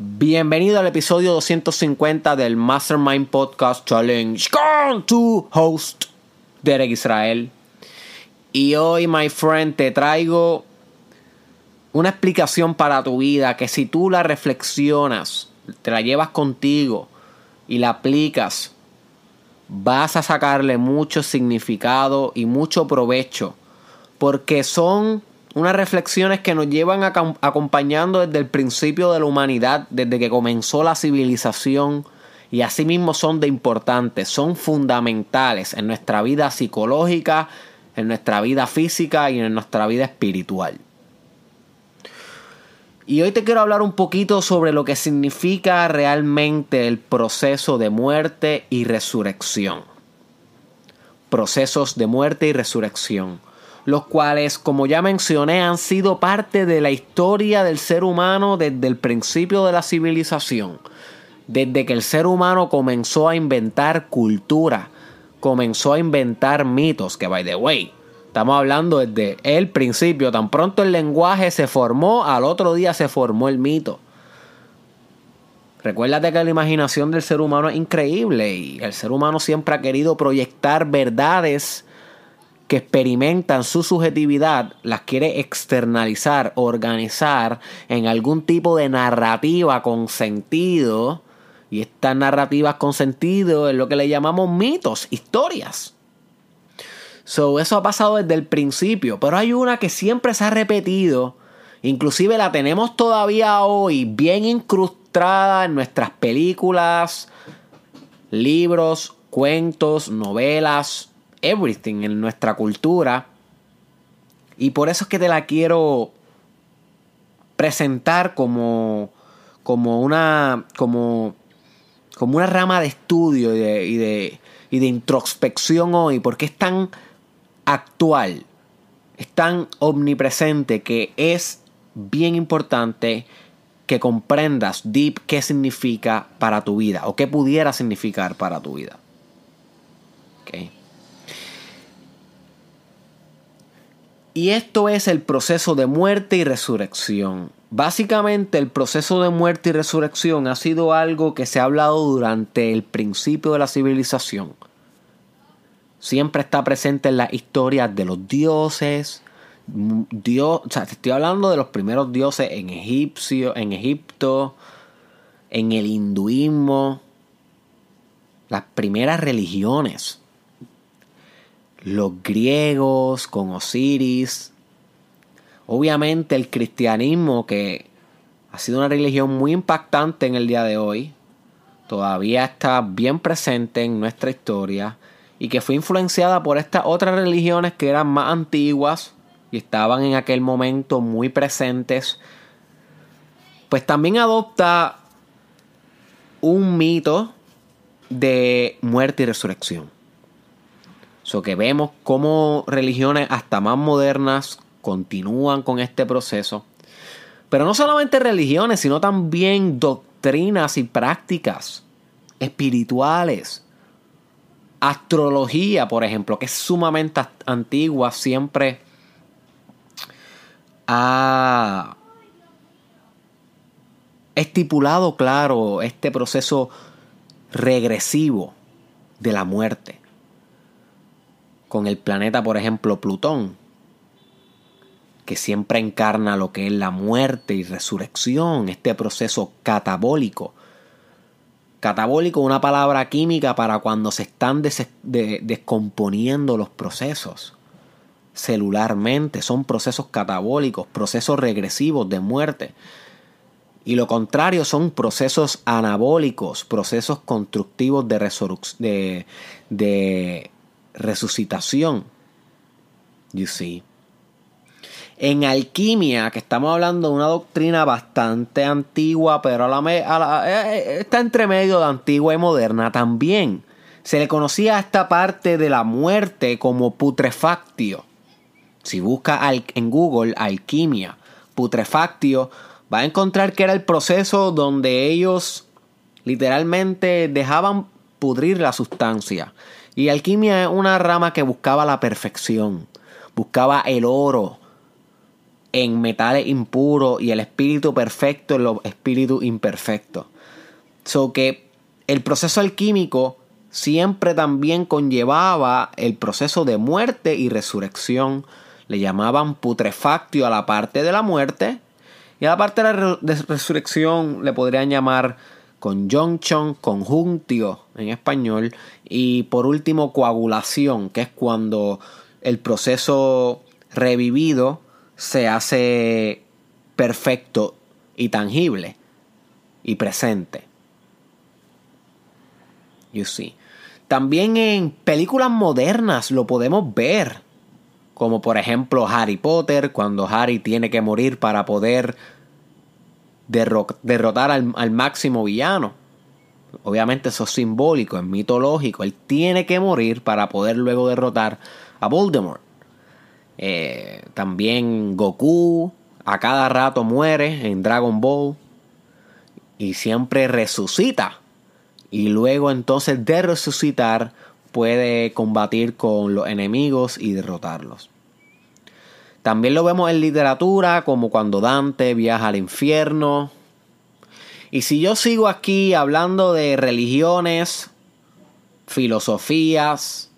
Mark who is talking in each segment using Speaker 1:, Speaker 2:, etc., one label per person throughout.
Speaker 1: Bienvenido al episodio 250 del Mastermind Podcast Challenge con tu host, Derek Israel. Y hoy, my friend, te traigo una explicación para tu vida que si tú la reflexionas, te la llevas contigo y la aplicas, vas a sacarle mucho significado y mucho provecho. Porque son unas reflexiones que nos llevan acompañando desde el principio de la humanidad, desde que comenzó la civilización, y asimismo son de importantes, son fundamentales en nuestra vida psicológica, en nuestra vida física y en nuestra vida espiritual. Y hoy te quiero hablar un poquito sobre lo que significa realmente el proceso de muerte y resurrección. Procesos de muerte y resurrección los cuales, como ya mencioné, han sido parte de la historia del ser humano desde el principio de la civilización. Desde que el ser humano comenzó a inventar cultura, comenzó a inventar mitos, que by the way, estamos hablando desde el principio, tan pronto el lenguaje se formó, al otro día se formó el mito. Recuérdate que la imaginación del ser humano es increíble y el ser humano siempre ha querido proyectar verdades que experimentan su subjetividad las quiere externalizar, organizar en algún tipo de narrativa con sentido. Y estas narrativas con sentido es lo que le llamamos mitos, historias. So, eso ha pasado desde el principio, pero hay una que siempre se ha repetido, inclusive la tenemos todavía hoy bien incrustada en nuestras películas, libros, cuentos, novelas, everything en nuestra cultura. Y por eso es que te la quiero presentar como, como, una, como, como una rama de estudio y de, y, de, introspección hoy, porque es tan actual, es tan omnipresente que es bien importante que comprendas deep qué significa para tu vida o qué pudiera significar para tu vida. Okay. Y esto es el proceso de muerte y resurrección. Básicamente el proceso de muerte y resurrección ha sido algo que se ha hablado durante el principio de la civilización. Siempre está presente en las historias de los dioses. Dios, o sea, estoy hablando de los primeros dioses en, Egipcio, en Egipto, en el hinduismo, las primeras religiones los griegos con Osiris, obviamente el cristianismo que ha sido una religión muy impactante en el día de hoy, todavía está bien presente en nuestra historia y que fue influenciada por estas otras religiones que eran más antiguas y estaban en aquel momento muy presentes, pues también adopta un mito de muerte y resurrección. So que vemos cómo religiones hasta más modernas continúan con este proceso. Pero no solamente religiones, sino también doctrinas y prácticas espirituales. Astrología, por ejemplo, que es sumamente antigua, siempre ha estipulado claro este proceso regresivo de la muerte con el planeta, por ejemplo, Plutón, que siempre encarna lo que es la muerte y resurrección, este proceso catabólico. Catabólico, una palabra química para cuando se están descomponiendo los procesos celularmente, son procesos catabólicos, procesos regresivos de muerte. Y lo contrario son procesos anabólicos, procesos constructivos de, de resucitación. You see. En alquimia, que estamos hablando de una doctrina bastante antigua, pero a la, a eh, eh, está entre medio de antigua y moderna también. Se le conocía a esta parte de la muerte como putrefactio. Si busca en Google alquimia, putrefactio, va a encontrar que era el proceso donde ellos literalmente dejaban pudrir la sustancia. Y alquimia es una rama que buscaba la perfección, buscaba el oro, en metales impuros y el espíritu perfecto en los espíritus imperfectos. So que el proceso alquímico siempre también conllevaba el proceso de muerte y resurrección. Le llamaban putrefactio a la parte de la muerte y a la parte de la resurrección le podrían llamar conjunction, conjuntio en español y por último coagulación, que es cuando el proceso revivido se hace perfecto y tangible y presente. You see. También en películas modernas lo podemos ver. Como por ejemplo Harry Potter, cuando Harry tiene que morir para poder derrotar al, al máximo villano. Obviamente eso es simbólico, es mitológico. Él tiene que morir para poder luego derrotar a Voldemort. Eh, también Goku a cada rato muere en Dragon Ball y siempre resucita. Y luego entonces de resucitar puede combatir con los enemigos y derrotarlos. También lo vemos en literatura como cuando Dante viaja al infierno. Y si yo sigo aquí hablando de religiones, filosofías,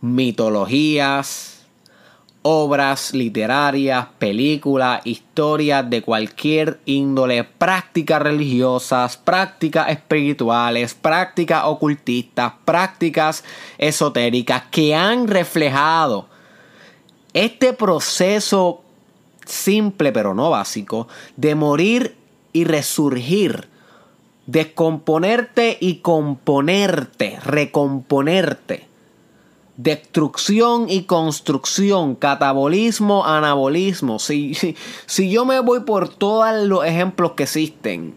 Speaker 1: mitologías, obras literarias, películas, historias de cualquier índole, prácticas religiosas, prácticas espirituales, prácticas ocultistas, prácticas esotéricas que han reflejado este proceso simple pero no básico de morir y resurgir, descomponerte y componerte, recomponerte destrucción y construcción, catabolismo, anabolismo. Si, si, yo me voy por todos los ejemplos que existen,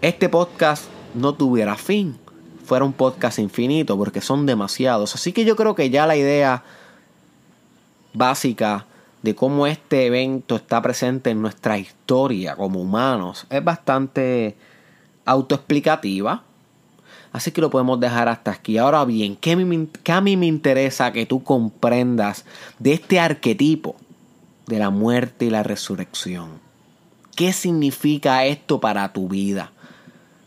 Speaker 1: este podcast no tuviera fin. Fuera un podcast infinito porque son demasiados. Así que yo creo que ya la idea básica de cómo este evento está presente en nuestra historia como humanos es bastante autoexplicativa Así que lo podemos dejar hasta aquí. Ahora bien, ¿qué, a mí me interesa que tú comprendas de este arquetipo de la muerte y la resurrección? ¿Qué significa esto para tu vida?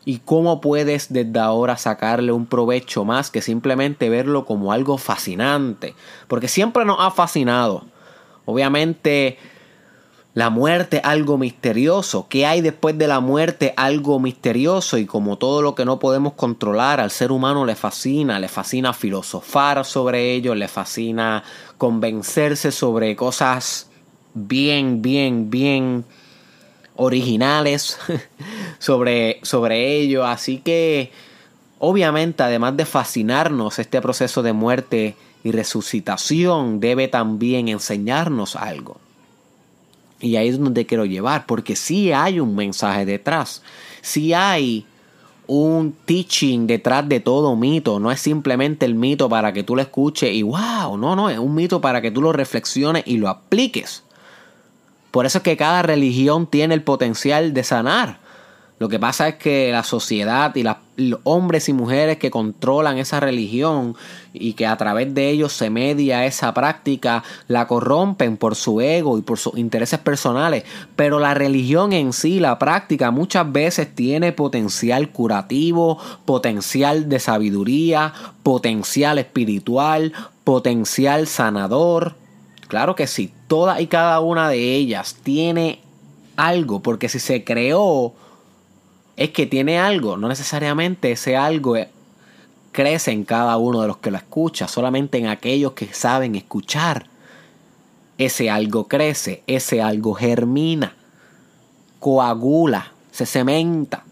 Speaker 1: ¿Y cómo puedes desde ahora sacarle un provecho más que simplemente verlo como algo fascinante? Porque siempre nos ha fascinado. Obviamente la muerte algo misterioso. ¿Qué hay después de la muerte? Algo misterioso. Y como todo lo que no podemos controlar, al ser humano le fascina, le fascina filosofar sobre ello, le fascina convencerse sobre cosas bien, bien, bien originales sobre, sobre ello. Así que, obviamente, además de fascinarnos este proceso de muerte y resucitación, debe también enseñarnos algo. Y ahí es donde quiero llevar, porque sí hay un mensaje detrás, sí hay un teaching detrás de todo mito, no es simplemente el mito para que tú lo escuches y wow, no, no, es un mito para que tú lo reflexiones y lo apliques. Por eso es que cada religión tiene el potencial de sanar. Lo que pasa es que la sociedad y los hombres y mujeres que controlan esa religión y que a través de ellos se media esa práctica, la corrompen por su ego y por sus intereses personales. Pero la religión en sí, la práctica, muchas veces tiene potencial curativo, potencial de sabiduría, potencial espiritual, potencial sanador. Claro que sí, toda y cada una de ellas tiene algo, porque si se creó es que tiene algo, no necesariamente ese algo crece en cada uno de los que lo escucha, solamente en aquellos que saben escuchar. Ese algo crece, ese algo germina, coagula, se cementa.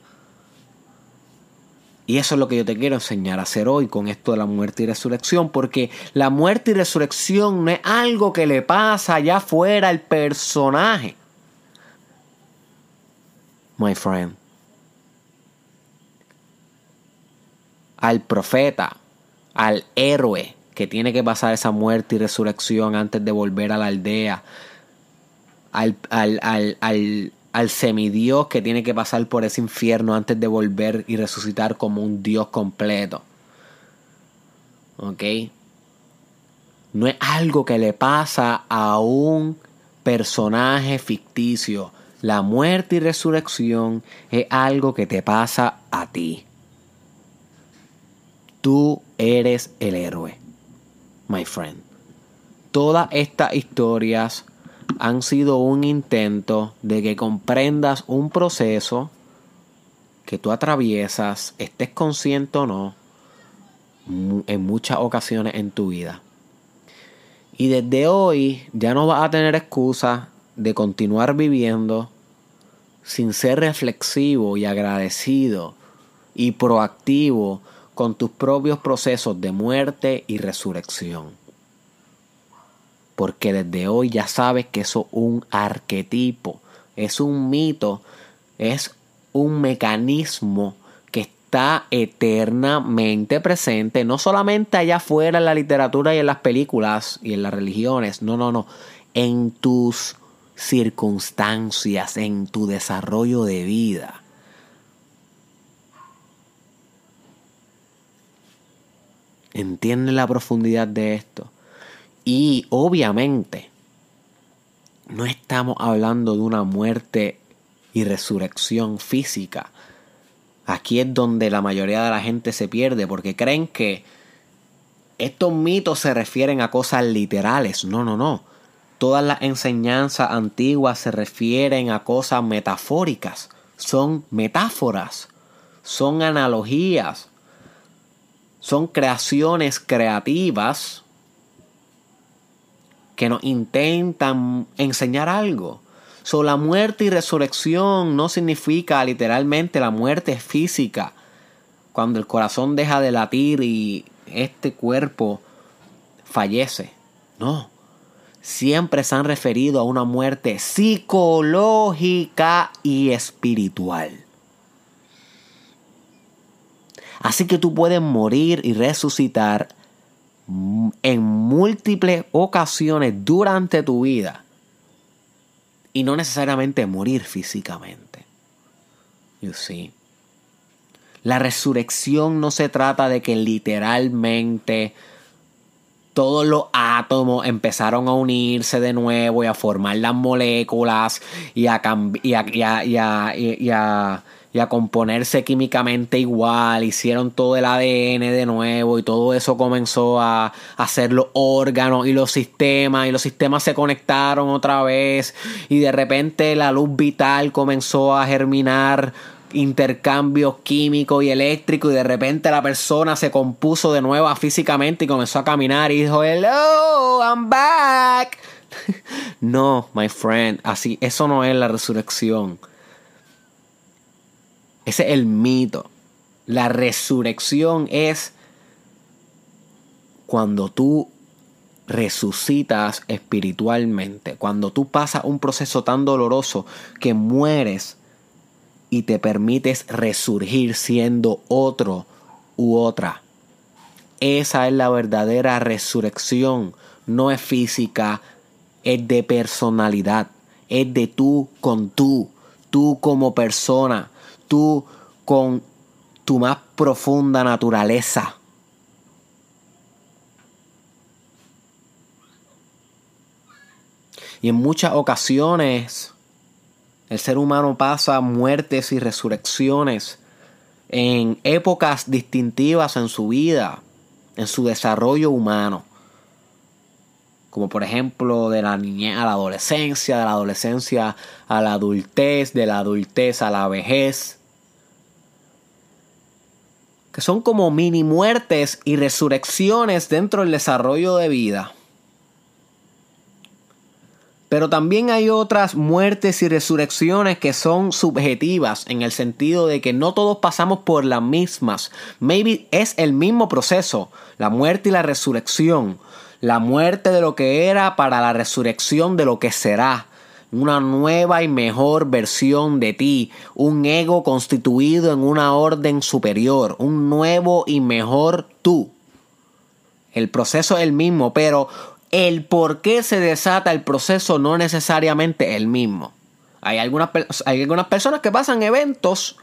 Speaker 1: Y eso es lo que yo te quiero enseñar a hacer hoy con esto de la muerte y resurrección, porque la muerte y resurrección no es algo que le pasa allá afuera al personaje. My friend. al profeta, al héroe que tiene que pasar esa muerte y resurrección antes de volver a la aldea, al, al, semidios que tiene que pasar por ese infierno antes de volver y resucitar como un Dios completo. ¿Ok? No es algo que le pasa a un personaje ficticio. La muerte y resurrección es algo que te pasa a ti. Tú eres el héroe, my friend. Todas estas historias han sido un intento de que comprendas un proceso que tú atraviesas, estés consciente o no, en muchas ocasiones en tu vida. Y desde hoy ya no vas a tener excusa de continuar viviendo sin ser reflexivo y agradecido y proactivo con tus propios procesos de muerte y resurrección. Porque desde hoy ya sabes que eso es un arquetipo, es un mito, es un mecanismo que está eternamente presente, no solamente allá afuera en la literatura y en las películas y en las religiones, no, no, no, en tus circunstancias, en tu desarrollo de vida. Entiende la profundidad de esto. Y obviamente, no estamos hablando de una muerte y resurrección física. Aquí es donde la mayoría de la gente se pierde porque creen que estos mitos se refieren a cosas literales. No, no, no. Todas las enseñanzas antiguas se refieren a cosas metafóricas. Son metáforas. Son analogías. Son creaciones creativas que nos intentan enseñar algo. So, la muerte y resurrección no significa literalmente la muerte física. Cuando el corazón deja de latir y este cuerpo fallece. No. Siempre se han referido a una muerte psicológica y espiritual. Así que tú puedes morir y resucitar en múltiples ocasiones durante tu vida y no necesariamente morir físicamente. You see. La resurrección no se trata de que literalmente todos los átomos empezaron a unirse de nuevo y a formar las moléculas y a, y y a y a componerse químicamente igual, hicieron todo el ADN de nuevo y todo eso comenzó a, hacer los órganos y los sistemas y los sistemas se conectaron otra vez y de repente la luz vital comenzó a germinar intercambios químicos y eléctricos y de repente la persona se compuso de nuevo físicamente y comenzó a caminar y dijo, hello, I'm back. no, my friend, así, eso no es la resurrección. Ese es el mito. La resurrección es cuando tú resucitas espiritualmente, cuando tú pasas un proceso tan doloroso que mueres y te permites resurgir siendo otro u otra. Esa es la verdadera resurrección. No es física, es de personalidad, es de tú con tú, tú como persona, tú con tu más profunda naturaleza. Y en muchas ocasiones el ser humano pasa muertes y resurrecciones en épocas distintivas en su vida, en su desarrollo humano. Como por ejemplo de la niñez a la adolescencia, de la adolescencia a la adultez, de la adultez a la vejez que son como mini muertes y resurrecciones dentro del desarrollo de vida. Pero también hay otras muertes y resurrecciones que son subjetivas en el sentido de que no todos pasamos por las mismas. Maybe es el mismo proceso, la muerte y la resurrección. La muerte de lo que era para la resurrección de lo que será una nueva y mejor versión de ti, un ego constituido en una orden superior, un nuevo y mejor tú. El proceso es el mismo, pero el por qué se desata el proceso no necesariamente es el mismo. Hay algunas, hay algunas personas que pasan eventos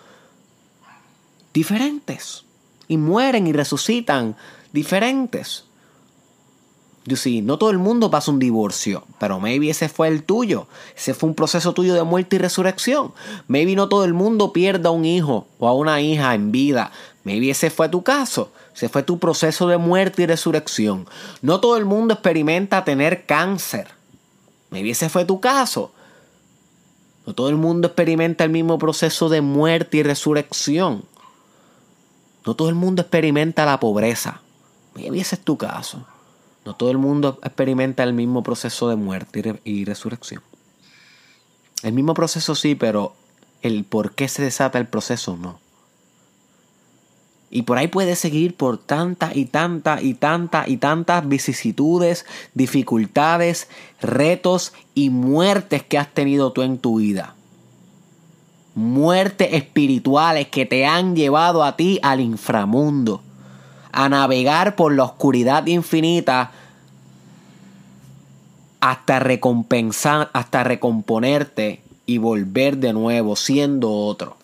Speaker 1: diferentes y mueren y resucitan diferentes. You see, no todo el mundo pasa un divorcio, pero maybe ese fue el tuyo. Ese fue un proceso tuyo de muerte y resurrección. Maybe no todo el mundo pierda a un hijo o a una hija en vida. Maybe ese fue tu caso. Ese fue tu proceso de muerte y resurrección. No todo el mundo experimenta tener cáncer. Maybe ese fue tu caso. No todo el mundo experimenta el mismo proceso de muerte y resurrección. No todo el mundo experimenta la pobreza. Maybe ese es tu caso. No todo el mundo experimenta el mismo proceso de muerte y, resurrección. El mismo proceso sí, pero el por qué se desata el proceso no. Y por ahí puedes seguir por tantas y tantas y tantas y tantas vicisitudes, dificultades, retos y muertes que has tenido tú en tu vida. Muertes espirituales que te han llevado a ti al inframundo a navegar por la oscuridad infinita hasta recompensar, hasta recomponerte y volver de nuevo siendo otro.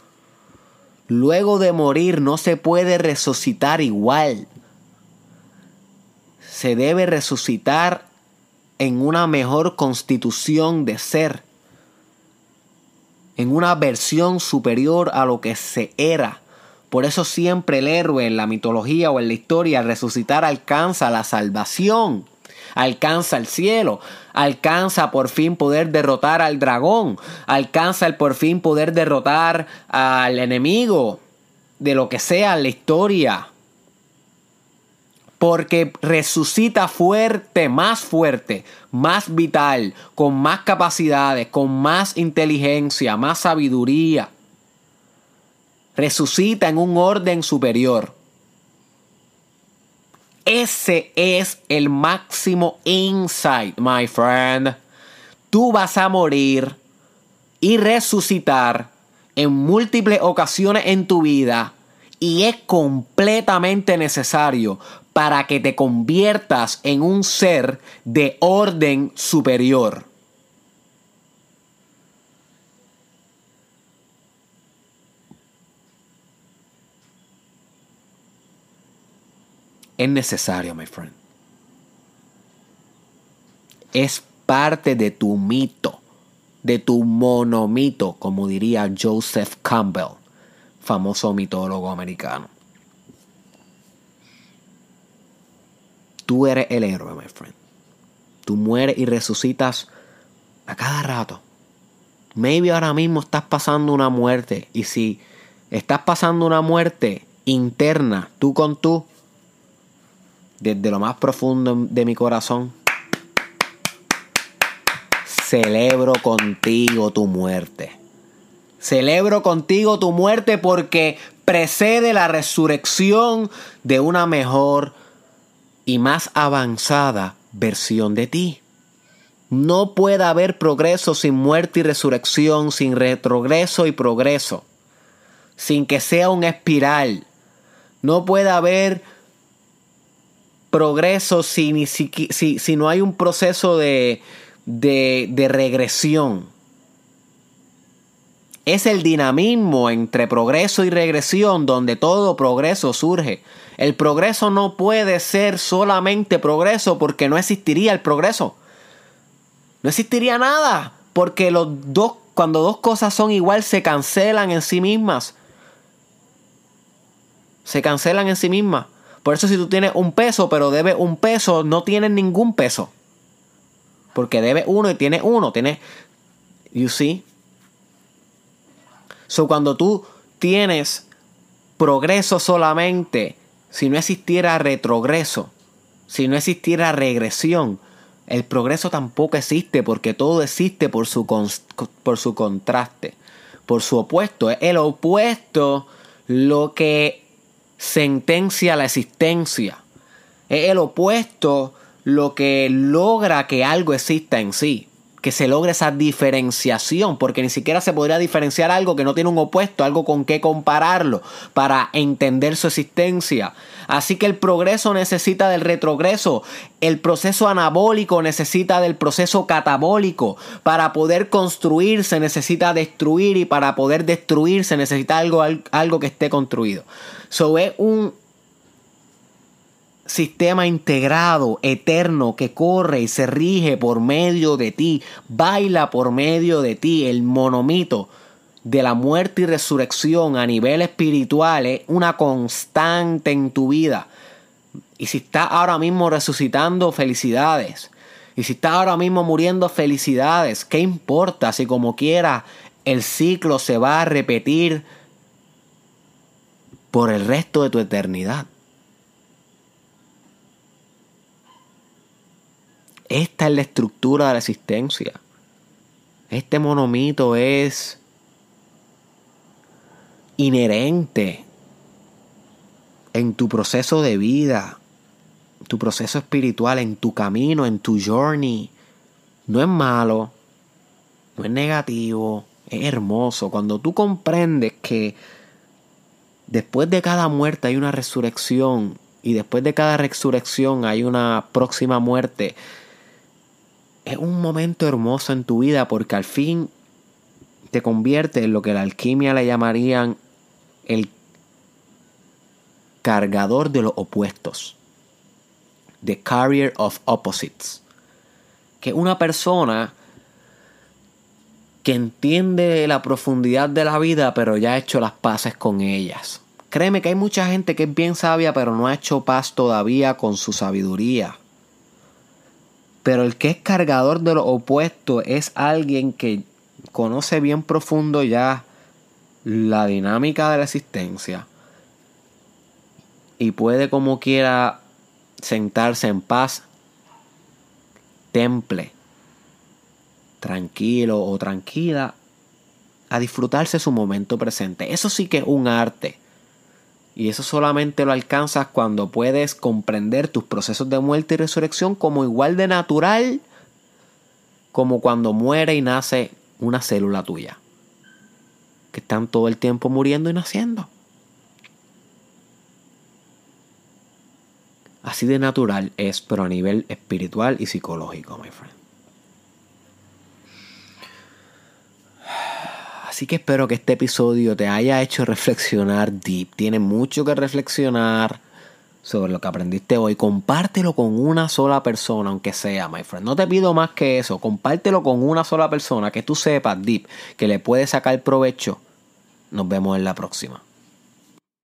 Speaker 1: Luego de morir no se puede resucitar igual. Se debe resucitar en una mejor constitución de ser, en una versión superior a lo que se era por eso siempre el héroe en la mitología o en la historia resucitar alcanza la salvación, alcanza el cielo, alcanza por fin poder derrotar al dragón, alcanza el por fin poder derrotar al enemigo, de lo que sea la historia. Porque resucita fuerte, más fuerte, más vital, con más capacidades, con más inteligencia, más sabiduría resucita en un orden superior. Ese es el máximo insight, my friend. Tú vas a morir y resucitar en múltiples ocasiones en tu vida y es completamente necesario para que te conviertas en un ser de orden superior. Es necesario, my friend. Es parte de tu mito, de tu monomito, como diría Joseph Campbell, famoso mitólogo americano. Tú eres el héroe, my friend. Tú mueres y resucitas a cada rato. Maybe ahora mismo estás pasando una muerte. Y si estás pasando una muerte interna, tú con tú, desde lo más profundo de mi corazón, celebro contigo tu muerte. Celebro contigo tu muerte porque precede la resurrección de una mejor y más avanzada versión de ti. No puede haber progreso sin muerte y resurrección, sin retrogreso y progreso, sin que sea un espiral. No puede haber progreso si, si, si, no hay un proceso de, de, regresión. Es el dinamismo entre progreso y regresión donde todo progreso surge. El progreso no puede ser solamente progreso porque no existiría el progreso. No existiría nada porque los dos, cuando dos cosas son igual se cancelan en sí mismas. Se cancelan en sí mismas. Por eso si tú tienes un peso, pero debes un peso, no tienes ningún peso. Porque debes uno y tienes uno. Tienes, you see. So cuando tú tienes progreso solamente, si no existiera retrogreso, si no existiera regresión, el progreso tampoco existe porque todo existe por su, por su contraste, por su opuesto. El opuesto lo que sentencia la existencia. Es el opuesto lo que logra que algo exista en sí. Que se logre esa diferenciación, porque ni siquiera se podría diferenciar algo que no tiene un opuesto, algo con qué compararlo para entender su existencia. Así que el progreso necesita del retrogreso, el proceso anabólico necesita del proceso catabólico. Para poder construir se necesita destruir y para poder destruir se necesita algo, algo que esté construido. So es un sistema integrado, eterno, que corre y se rige por medio de ti, baila por medio de ti, el monomito de la muerte y resurrección a nivel espiritual es una constante en tu vida. Y si estás ahora mismo resucitando, felicidades. Y si estás ahora mismo muriendo, felicidades. ¿Qué importa si como quiera el ciclo se va a repetir por el resto de tu eternidad? Esta es la estructura de la existencia. Este monomito es inherente en tu proceso de vida, tu proceso espiritual, en tu camino, en tu journey. No es malo, no es negativo, es hermoso. Cuando tú comprendes que después de cada muerte hay una resurrección y después de cada resurrección hay una próxima muerte, es un momento hermoso en tu vida porque al fin te convierte en lo que la alquimia le llamarían el cargador de los opuestos. The carrier of opposites. Que una persona que entiende la profundidad de la vida pero ya ha hecho las paces con ellas. Créeme que hay mucha gente que es bien sabia pero no ha hecho paz todavía con su sabiduría. Pero el que es cargador de lo opuesto es alguien que conoce bien profundo ya la dinámica de la existencia y puede como quiera sentarse en paz, temple, tranquilo o tranquila, a disfrutarse su momento presente. Eso sí que es un arte. Y eso solamente lo alcanzas cuando puedes comprender tus procesos de muerte y resurrección como igual de natural como cuando muere y nace una célula tuya. Que están todo el tiempo muriendo y naciendo. Así de natural es, pero a nivel espiritual y psicológico, my friend. Así que espero que este episodio te haya hecho reflexionar deep. Tiene mucho que reflexionar sobre lo que aprendiste hoy. Compártelo con una sola persona, aunque sea, my friend. No te pido más que eso. Compártelo con una sola persona que tú sepas deep que le puede sacar provecho. Nos vemos en la próxima.